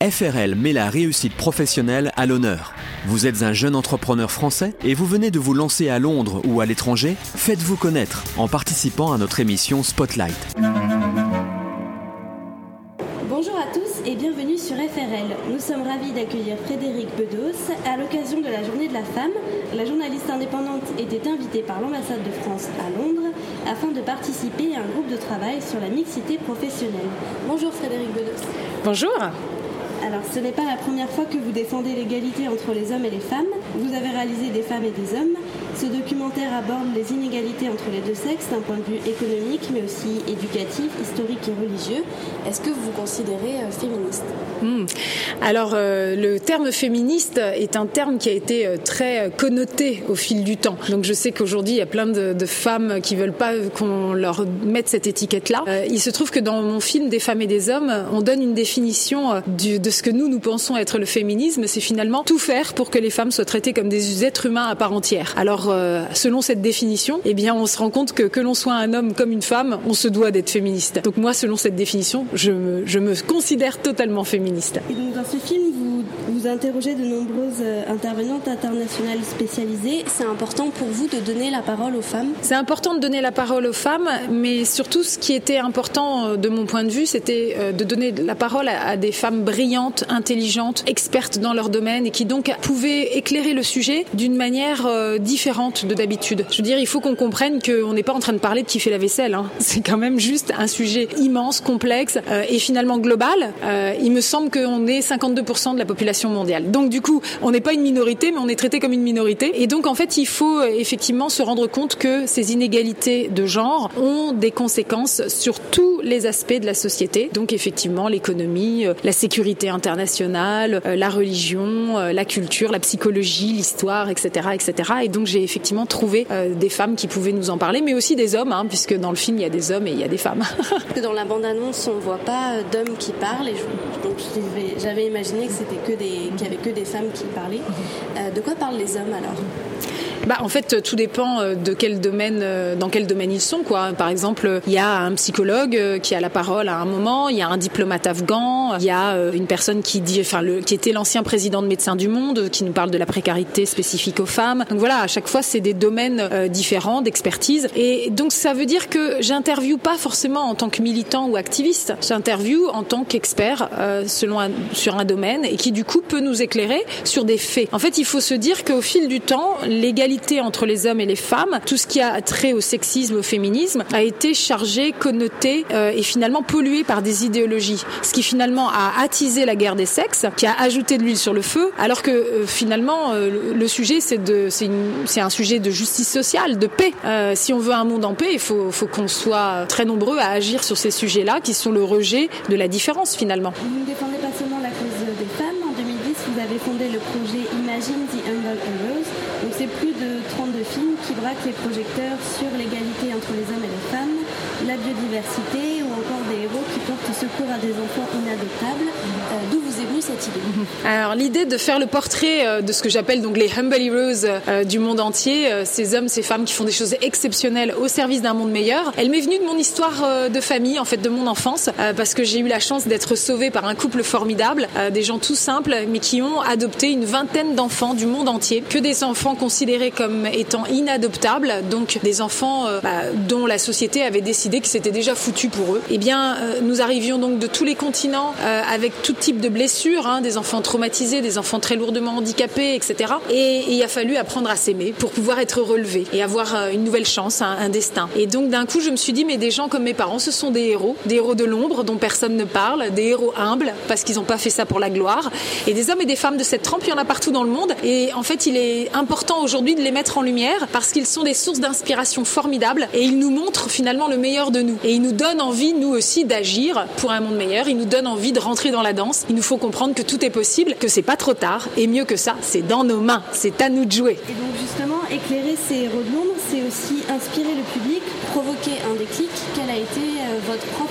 FRL met la réussite professionnelle à l'honneur. Vous êtes un jeune entrepreneur français et vous venez de vous lancer à Londres ou à l'étranger? Faites-vous connaître en participant à notre émission Spotlight. Bonjour à tous et bienvenue sur FRL. Nous sommes ravis d'accueillir Frédéric Bedos. À l'occasion de la Journée de la femme, la journaliste indépendante était invitée par l'ambassade de France à Londres afin de participer à un groupe de travail sur la mixité professionnelle. Bonjour Frédéric Bedos. Bonjour. Alors, ce n'est pas la première fois que vous défendez l'égalité entre les hommes et les femmes. Vous avez réalisé Des femmes et des hommes. Ce documentaire aborde les inégalités entre les deux sexes d'un point de vue économique, mais aussi éducatif, historique et religieux. Est-ce que vous vous considérez euh, féministe? Hmm. Alors, euh, le terme féministe est un terme qui a été euh, très connoté au fil du temps. Donc, je sais qu'aujourd'hui, il y a plein de, femmes qui veulent pas qu'on leur mette cette étiquette-là. il se trouve que dans mon film Des femmes et des hommes, on donne une définition de ce que nous, nous pensons être le féminisme, c'est finalement tout faire pour que les femmes soient traitées comme des êtres humains à part entière. Alors, euh, selon cette définition, eh bien, on se rend compte que que l'on soit un homme comme une femme, on se doit d'être féministe. Donc moi, selon cette définition, je me, je me considère totalement féministe. Et donc, dans ce film, vous, vous interrogez de nombreuses euh, intervenantes internationales spécialisées. C'est important pour vous de donner la parole aux femmes? C'est important de donner la parole aux femmes, mais surtout, ce qui était important euh, de mon point de vue, c'était de donner la parole à des femmes brillantes intelligentes, expertes dans leur domaine et qui donc pouvaient éclairer le sujet d'une manière euh, de d'habitude. Je veux dire, il faut qu'on comprenne qu'on n'est pas en train de parler de qui fait la vaisselle. Hein. C'est quand même juste un sujet immense, complexe euh, et finalement global. Euh, il me semble qu'on est 52% de la population mondiale. Donc du coup, on n'est pas une minorité, mais on est traité comme une minorité. Et donc en fait, il faut effectivement se rendre compte que ces inégalités de genre ont des conséquences sur tous les aspects de la société. Donc effectivement, l'économie, la sécurité internationale, euh, la religion, euh, la culture, la psychologie, l'histoire, etc., etc. Et donc j'ai effectivement trouvé euh, des femmes qui pouvaient nous en parler, mais aussi des hommes, hein, puisque dans le film il y a des hommes et il y a des femmes. dans la bande-annonce, on ne voit pas d'hommes qui parlent, et j'avais imaginé que c'était que des, qu'il y avait que des femmes qui parlaient. de quoi parlent les hommes alors? Bah, en fait, tout dépend euh, de quel domaine, euh, dans quel domaine ils sont. Quoi. Par exemple, il y a un psychologue euh, qui a la parole à un moment, il y a un diplomate afghan, il y a une personne qui dit, enfin, le, qui était l'ancien président de Médecins du Monde, qui nous parle de la précarité spécifique aux femmes. Donc voilà, à chaque fois, c'est des domaines différents d'expertise. Et donc, ça veut dire que j'interviewe pas forcément en tant que militant ou activiste. J'interviewe en tant qu'expert selon sur un domaine et qui, du coup, peut nous éclairer sur des faits. En fait, il faut se dire qu'au fil du temps, l'égalité entre les hommes et les femmes, tout ce qui a trait au sexisme, au féminisme, a été chargé, connoté euh, et finalement pollué par des idéologies. Ce qui finalement a attisé la guerre des sexes, qui a ajouté de l'huile sur le feu, alors que euh, finalement euh, le sujet c'est de c'est un sujet de justice sociale, de paix. si on veut un monde en paix, il faut, qu'on soit très nombreux à agir sur ces sujets-là, qui sont le rejet de la différence finalement ne défendez pas seulement la cause des femmes. En 2010, vous avez fondé le projet Imagine the Humble Heroes. Donc c'est plus de 32 films qui braquent projecteurs sur l'égalité entre les hommes et les femmes, la biodiversité ou encore des héros qui portent secours à des enfants inadoptables. Euh, d'où vous Alors l'idée de faire le portrait euh, de ce que j'appelle donc les humble heroes euh, du monde entier, ces hommes, ces femmes qui font des choses exceptionnelles au service d'un monde meilleur, elle m'est venue de mon histoire de famille, en fait de mon enfance, parce que j'ai eu la chance d'être sauvée par un couple formidable, des gens tout simples, mais qui ont adopté une vingtaine d'enfants du monde entier, que des enfants considérés comme étant inadoptables, donc des enfants bah, dont la société avait décidé que c'était déjà foutu pour eux. Eh bien, nous arrivions donc de tous les continents avec tout type de blessures, des enfants traumatisés, des enfants très lourdement handicapés, etc. Et, il a fallu apprendre à s'aimer pour pouvoir être relevé et avoir euh, une nouvelle chance, un, destin. Et donc d'un coup, je me suis dit, mais des gens comme mes parents, ce sont des héros, des héros de l'ombre dont personne ne parle, des héros humbles parce qu'ils n'ont pas fait ça pour la gloire. Et des hommes et des femmes de cette trempe, il y en a partout dans le monde. Et en fait, il est important aujourd'hui de les mettre en lumière parce qu'ils sont des sources d'inspiration formidables et ils nous montrent finalement le meilleur de nous. Et ils nous donnent envie, nous aussi, d'agir pour un monde meilleur. Ils nous donnent envie de rentrer dans la danse il nous faut comprendre que tout est possible, que c'est pas trop tard, et mieux que ça, c'est dans nos mains, c'est à nous de jouer. Et donc justement, éclairer ces héros de l'ombre, c'est aussi inspirer le public, provoquer un déclic. Quelle a été euh, votre propre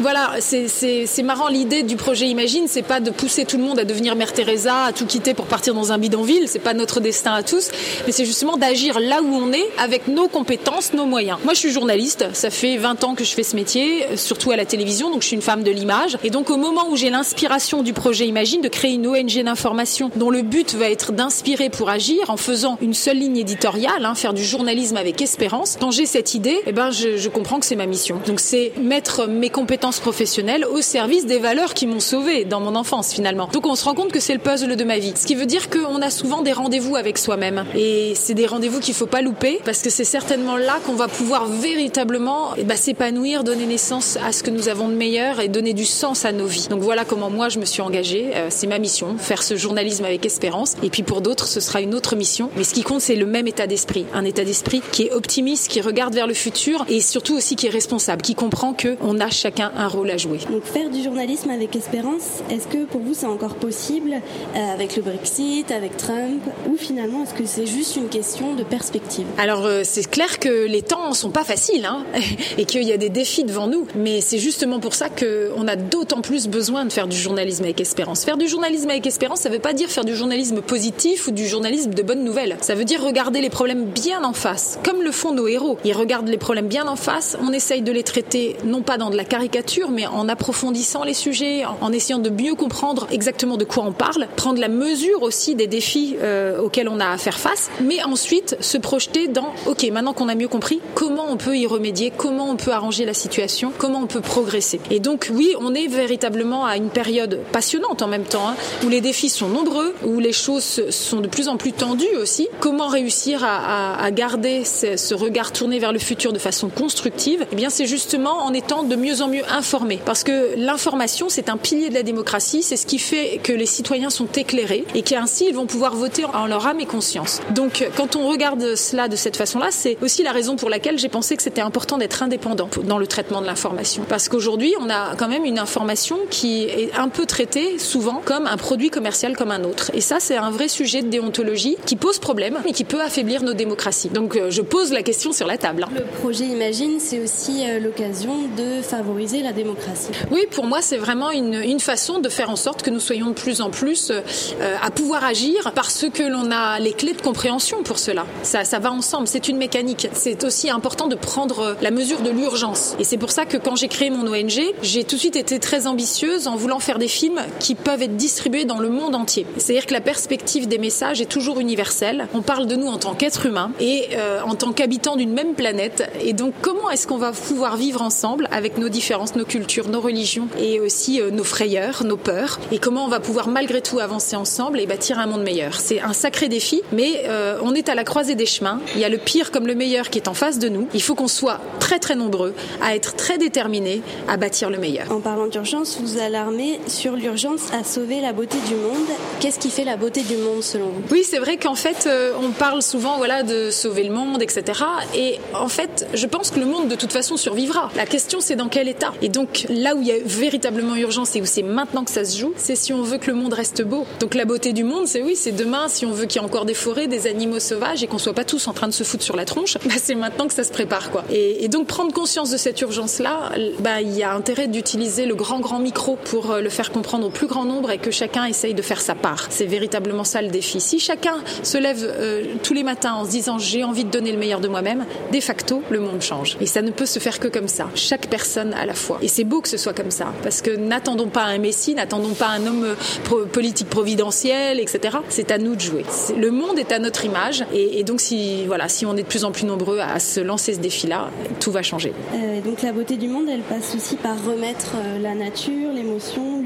Voilà, c'est marrant. L'idée du projet Imagine, c'est pas de pousser tout le monde à devenir Mère Teresa, à tout quitter pour partir dans un bidonville. C'est pas notre destin à tous, mais c'est justement d'agir là où on est avec nos compétences, nos moyens. Moi, je suis journaliste. Ça fait 20 ans que je fais ce métier, surtout à la télévision. Donc, je suis une femme de l'image. Et donc, au moment où j'ai l'inspiration du projet Imagine de créer une ONG d'information dont le but va être d'inspirer pour agir en faisant une seule ligne éditoriale, hein, faire du journalisme avec espérance. Quand j'ai cette idée, eh ben, je, je comprends que c'est ma mission. Donc, c'est mettre mes compétences professionnelles au service des valeurs qui m'ont sauvé dans mon enfance finalement. Donc, on se rend compte que c'est le puzzle de ma vie. Ce qui veut dire qu'on a souvent des rendez-vous avec soi-même. Et c'est des rendez-vous qu'il faut pas louper parce que c'est certainement là qu'on va pouvoir véritablement ben, s'épanouir, donner naissance à ce que nous avons de meilleur et donner du sens à nos vies. Donc voilà comment moi je me suis engagée. Euh, c'est ma mission, faire ce journalisme avec espérance. Et puis pour d'autres, ce sera une autre mission. Mais ce qui compte, c'est le même état d'esprit. Un état d'esprit qui est optimiste, qui regarde vers le futur et surtout aussi qui est responsable, qui comprend qu'on a chacun un rôle à jouer. Donc faire du journalisme avec espérance, est-ce que pour vous c'est encore possible euh, avec le Brexit, avec Trump, ou finalement est-ce que c'est juste une question de perspective? Alors euh, c'est clair que les temps sont pas faciles hein, et qu'il y a des défis devant nous, mais c'est justement pour ça qu'on a d'autant plus besoin de faire du journalisme avec espérance. Faire du journalisme avec espérance, ça veut pas dire faire du journalisme positif ou du journalisme de bonnes nouvelles. Ça veut dire regarder les problèmes bien en face, comme le font nos héros. Ils regardent les problèmes bien en face, on essaye de les traiter non pas dans de la caricature, mais en approfondissant les sujets, en essayant de mieux comprendre exactement de quoi on parle, prendre la mesure aussi des défis euh, auxquels on a à faire face, mais ensuite se projeter dans, ok, maintenant qu'on a mieux compris, comment on peut y remédier, comment on peut arranger la situation, comment on peut progresser. Et donc oui, on est véritablement à une période passionnante en même temps, hein, où les défis sont nombreux, où les choses sont de plus en plus tendues aussi. Comment réussir à, garder ce, ce, regard tourné vers le futur de façon constructive? Eh bien, c'est justement en étant de mieux en mieux informés, parce que l'information, c'est un pilier de la démocratie, c'est ce qui fait que les citoyens sont éclairés et qu'ainsi ils vont pouvoir voter en leur âme et conscience. Donc, quand on regarde cela de cette façon-là, c'est aussi la raison pour laquelle j'ai pensé que c'était important d'être indépendant dans le traitement de l'information, parce qu'aujourd'hui, on a quand même une information qui est un peu traitée souvent comme un produit commercial comme un autre. Et ça, c'est un vrai sujet de déontologie qui pose problème et qui peut affaiblir nos démocraties. Donc, je pose la question sur la table. Le projet Imagine, c'est aussi l'occasion de favoriser la démocratie. Oui, pour moi, c'est vraiment une, une, façon de faire en sorte que nous soyons de plus en plus euh, à pouvoir agir parce que l'on a les clés de compréhension pour cela. Ça, ça va ensemble, c'est une mécanique. C'est aussi important de prendre la mesure de l'urgence. Et c'est pour ça que quand j'ai créé mon ONG, j'ai tout de suite été très ambitieuse en voulant faire des films qui peuvent être distribués dans le monde entier. C'est-à-dire que la perspective des messages est toujours universelle. On parle de nous en tant qu'être humain et euh, en tant qu'habitants d'une même planète. Et donc, comment est-ce qu'on va pouvoir vivre ensemble avec nos différences, nos cultures, nos religions et aussi euh, nos frayeurs, nos peurs et comment on va pouvoir malgré tout avancer ensemble et bâtir un monde meilleur. C'est un sacré défi, mais euh, on est à la croisée des chemins. Il y a le pire comme le meilleur qui est en face de nous. Il faut qu'on soit très très nombreux à être très déterminés à bâtir le meilleur. En parlant d'urgence, vous alarmez sur l'urgence à sauver la beauté du monde. Qu'est-ce qui fait la beauté du monde selon vous? Oui, c'est vrai qu'en fait, euh, on parle souvent voilà de sauver le monde, etc. Et en fait, je pense que le monde de toute façon survivra. La question, c'est dans quel état. Et donc là où il y a véritablement urgence et où c'est maintenant que ça se joue, c'est si on veut que le monde reste beau. Donc la beauté du monde, c'est oui, c'est demain. Si on veut qu'il y ait encore des forêts, des animaux sauvages et qu'on soit pas tous en train de se foutre sur la tronche, bah, c'est maintenant que ça se prépare, quoi. Et, et donc prendre conscience de cette urgence-là, bah, il y a intérêt d'utiliser le grand grand micro pour euh, le faire comprendre au plus grand nombre et que chacun essaye de faire sa part. C'est véritablement ça le défi. Si chacun se lève euh, tous les matins en se disant j'ai envie de donner le meilleur de moi-même, de facto le monde change. Et ça ne peut se faire que comme ça. Chaque personne à la fois. Et c'est beau que ce soit comme ça, parce que n'attendons pas un messie, n'attendons pas un homme pro politique providentiel, etc. C'est à nous de jouer. Le monde est à notre image, et, et, donc si voilà, si on est de plus en plus nombreux à se lancer ce défi-là, tout va changer. Euh, donc la beauté du monde, elle passe aussi par remettre euh, la nature, l'émotion,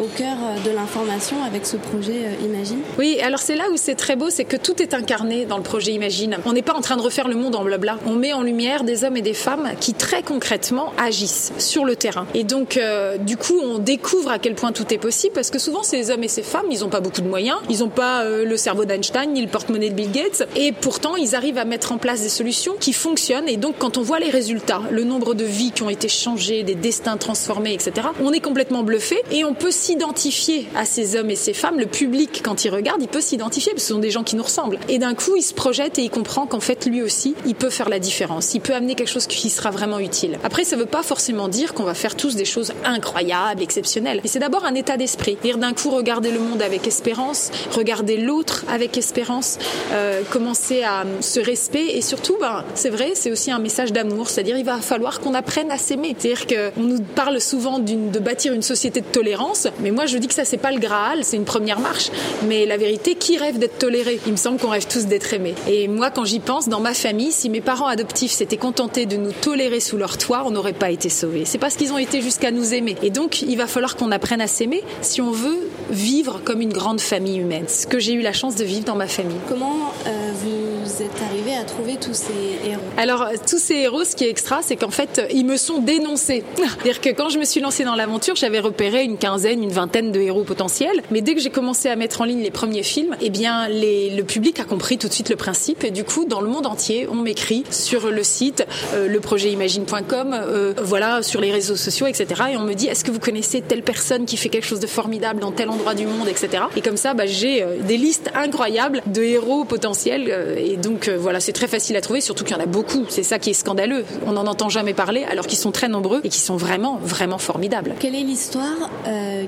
au cœur euh, de l'information avec ce projet euh, Imagine. Oui, alors c'est là où c'est très beau, c'est que tout est incarné dans le projet Imagine. On n'est pas en train de refaire le monde en blabla. On met en lumière des hommes et des femmes qui très concrètement agissent sur le terrain. Et donc, euh, du coup, on découvre à quel point tout est possible parce que souvent, ces hommes et ces femmes, ils n'ont pas beaucoup de moyens, ils n'ont pas le cerveau d'Einstein ni le porte-monnaie de Bill Gates, et pourtant, ils arrivent à mettre en place des solutions qui fonctionnent. Et donc, quand on voit les résultats, le nombre de vies qui ont été changées, des destins transformés, etc., on est complètement bluffé et on on peut s'identifier à ces hommes et ces femmes. Le public, quand il regarde, il peut s'identifier parce que ce sont des gens qui nous ressemblent. Et d'un coup, il se projette et il comprend qu'en fait, lui aussi, il peut faire la différence. Il peut amener quelque chose qui sera vraiment utile. Après, ça ne veut pas forcément dire qu'on va faire tous des choses incroyables, exceptionnelles. Mais c'est d'abord un état d'esprit. Dire d'un coup, regarder le monde avec espérance, regarder l'autre avec espérance, euh, commencer à se respect et surtout, ben, c'est vrai, c'est aussi un message d'amour. C'est-à-dire, il va falloir qu'on apprenne à s'aimer. C'est-à-dire qu'on nous parle souvent de bâtir une société de tolérance, mais moi, je dis que ça, c'est pas le Graal, c'est une première marche. Mais la vérité, qui rêve d'être toléré? Il me semble qu'on rêve tous d'être aimés. Et moi, quand j'y pense, dans ma famille, si mes parents adoptifs s'étaient contentés de nous tolérer sous leur toit, on n'aurait pas été sauvés. C'est parce qu'ils ont été jusqu'à nous aimer. Et donc, il va falloir qu'on apprenne à s'aimer si on veut vivre comme une grande famille humaine. Ce que j'ai eu la chance de vivre dans ma famille. Comment euh, vous êtes arrivé trouver tous ces héros Alors, tous ces héros, ce qui est extra, c'est qu'en fait, ils me sont dénoncés. C'est-à-dire que quand je me suis lancée dans l'aventure, j'avais repéré une quinzaine, une vingtaine de héros potentiels. Mais dès que j'ai commencé à mettre en ligne les premiers films, eh bien, le public a compris tout de suite le principe. Et du coup, dans le monde entier, on m'écrit sur le site, euh, leprojetimagine.com, euh, voilà, sur les réseaux sociaux, etc. Et on me dit, est-ce que vous connaissez telle personne qui fait quelque chose de formidable dans tel endroit du monde, etc. Et comme ça, bah, j'ai euh, des listes incroyables de héros potentiels. Euh, et donc, euh, voilà, c'est très facile à trouver, surtout qu'il y en a beaucoup. C'est ça qui est scandaleux. On n'en entend jamais parler, alors qu'ils sont très nombreux et qui sont vraiment, vraiment formidables. Quelle est l'histoire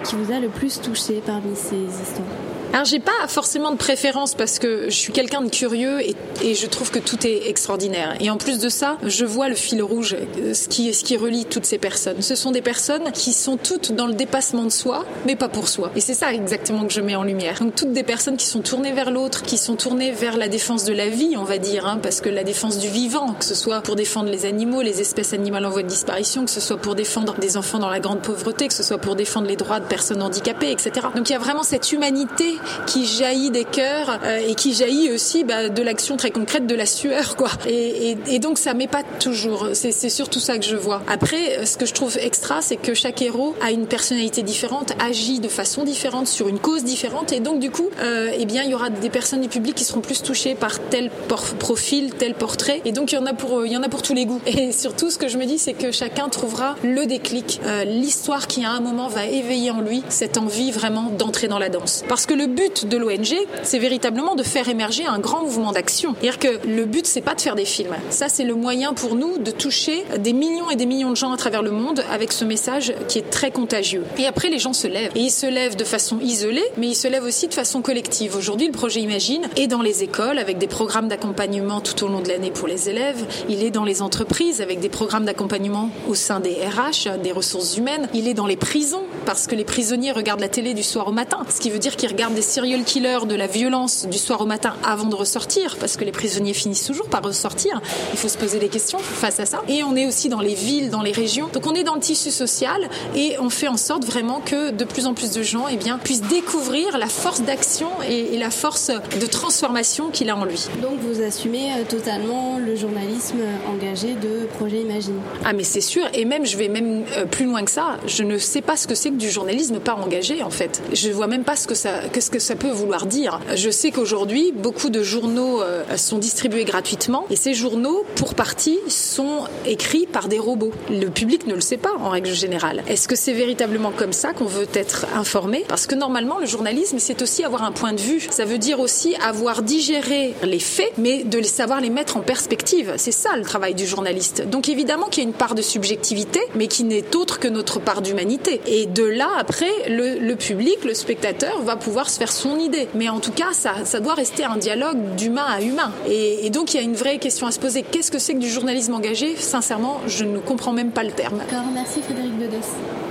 qui vous a le plus touché parmi ces histoires? Alors j'ai pas forcément de préférence parce que je suis quelqu'un de curieux et, je trouve que tout est extraordinaire. Et en plus de ça, je vois le fil rouge, euh, ce qui, ce qui relie toutes ces personnes. Ce sont des personnes qui sont toutes dans le dépassement de soi, mais pas pour soi. Et c'est ça exactement que je mets en lumière. Donc toutes des personnes qui sont tournées vers l'autre, qui sont tournées vers la défense de la vie, on va dire, hein, parce que la défense du vivant, que ce soit pour défendre les animaux, les espèces animales en voie de disparition, que ce soit pour défendre des enfants dans la grande pauvreté, que ce soit pour défendre les droits de personnes handicapées, etc. Donc il y a vraiment cette humanité qui jaillit des cœurs euh, et qui jaillit aussi bah, de l'action très concrète de la sueur, quoi. Et, et, et donc ça m'épate toujours. C'est surtout ça que je vois. Après, ce que je trouve extra, c'est que chaque héros a une personnalité différente, agit de façon différente sur une cause différente, et donc du coup, euh, eh bien, il y aura des personnes du public qui seront plus touchées par tel profil, tel portrait, et donc il y en a pour, il y en a pour tous les goûts. Et surtout, ce que je me dis, c'est que chacun trouvera le déclic, euh, l'histoire qui à un moment va éveiller en lui cette envie vraiment d'entrer dans la danse. Parce que le but de l'ONG, c'est véritablement de faire émerger un grand mouvement d'action. C'est-à-dire que le but, c'est pas de faire des films. Ça, c'est le moyen pour nous de toucher des millions et des millions de gens à travers le monde avec ce message qui est très contagieux. Et après, les gens se lèvent. Et ils se lèvent de façon isolée, mais ils se lèvent aussi de façon collective. Aujourd'hui, le projet Imagine est dans les écoles avec des programmes d'accompagnement tout au long de l'année pour les élèves. Il est dans les entreprises avec des programmes d'accompagnement au sein des RH, des ressources humaines. Il est dans les prisons parce que les prisonniers regardent la télé du soir au matin. Ce qui veut dire qu'ils regardent des serial killer de la violence du soir au matin avant de ressortir, parce que les prisonniers finissent toujours par ressortir. Il faut se poser des questions face à ça. Et on est aussi dans les villes, dans les régions. Donc on est dans le tissu social et on fait en sorte vraiment que de plus en plus de gens eh bien, puissent découvrir la force d'action et, et, la force de transformation qu'il a en lui. Donc vous assumez euh, totalement le journalisme engagé de Projet Imagine Ah mais c'est sûr, et même je vais même euh, plus loin que ça. Je ne sais pas ce que c'est du journalisme pas engagé en fait. Je vois même pas ce que ça, que ce que ça peut vouloir dire. Je sais qu'aujourd'hui, beaucoup de journaux euh, sont distribués gratuitement et ces journaux, pour partie, sont écrits par des robots. Le public ne le sait pas en règle générale. Est-ce que c'est véritablement comme ça qu'on veut être informé? Parce que normalement, le journalisme, c'est aussi avoir un point de vue. Ça veut dire aussi avoir digéré les faits, mais de savoir les mettre en perspective. C'est ça le travail du journaliste. Donc évidemment qu'il y a une part de subjectivité, mais qui n'est autre que notre part d'humanité. Et de là, après, le, public, le spectateur, va pouvoir se faire son idée. Mais en tout cas, ça, ça doit rester un dialogue d'humain à humain. Et, donc, il y a une vraie question à se poser. Qu'est-ce que c'est que du journalisme engagé? Sincèrement, je ne comprends même pas le terme. D'accord, merci Frédéric Bedos.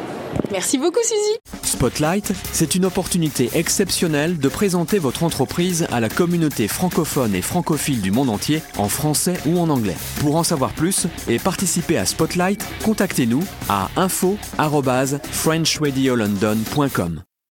Merci beaucoup Suzy. Spotlight, c'est une opportunité exceptionnelle de présenter votre entreprise à la communauté francophone et francophile du monde entier en français ou en anglais. Pour en savoir plus et participer à Spotlight, contactez-nous à info@frenchradiolondon.com.